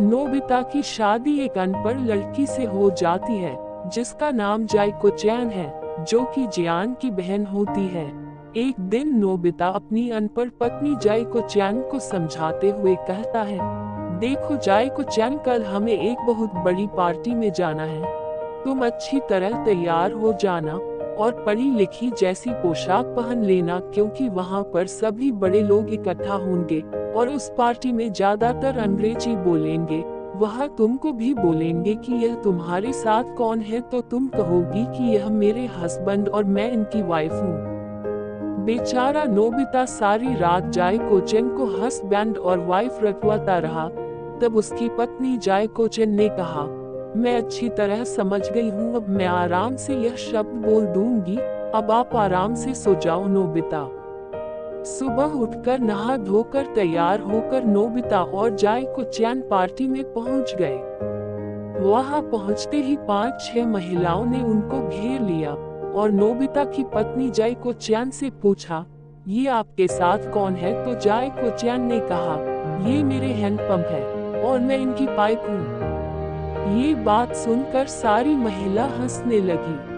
Nobita की शादी एक अनपढ़ लड़की से हो जाती है, जिसका नाम जायको चैन है, जो कि जियान की बहन होती है। एक दिन नोबिता अपनी अनपढ़ पत्नी जायको चैन को समझाते हुए कहता है, देखो जायको चैन कल हमें एक बहुत बड़ी पार्टी में जाना है। तुम अच्छी तरह तैयार हो जाना और पढ़ी लिखी जैसी पोशाक पहन लेना क्योंकि वहाँ पर सभी बड़े लोग इकट्ठा होंगे और उस पार्टी में ज़्यादातर अंग्रेज़ी बोलेंगे। वह तुमको भी बोलेंगे कि यह तुम्हारे साथ कौन है तो तुम कहोगी कि यह मेरे हस्बैंड और मैं इनकी वाइफ हूँ। बेचारा नोबिता सारी रात जाय कोचेन को हस्बैंड और वाइफ रखवाता रहा। तब उसकी पत्नी जाय कोचेन ने कहा मैं अच्छी तरह समझ गई हूँ, अब मैं आराम से यह शब्द बोल दूँगी। अब आप आराम से सो जाओ नोबिता सुबह उठकर नहा धोकर तैयार होकर नोबिता और जाय को चैन पार्टी में पहुँच गए। वहाँ पहुँचते ही पाँच छह महिलाओं ने उनको घेर लिया और नोबिता की पत्नी जय को चैन से पूछा, ये आपके साथ कौन है? तो जाय को चैन ने कहा, ये मेरे हैंडपंप है और मैं इनकी पाइप हूँ। ये बात सुनकर सारी महिला हंसने लगी।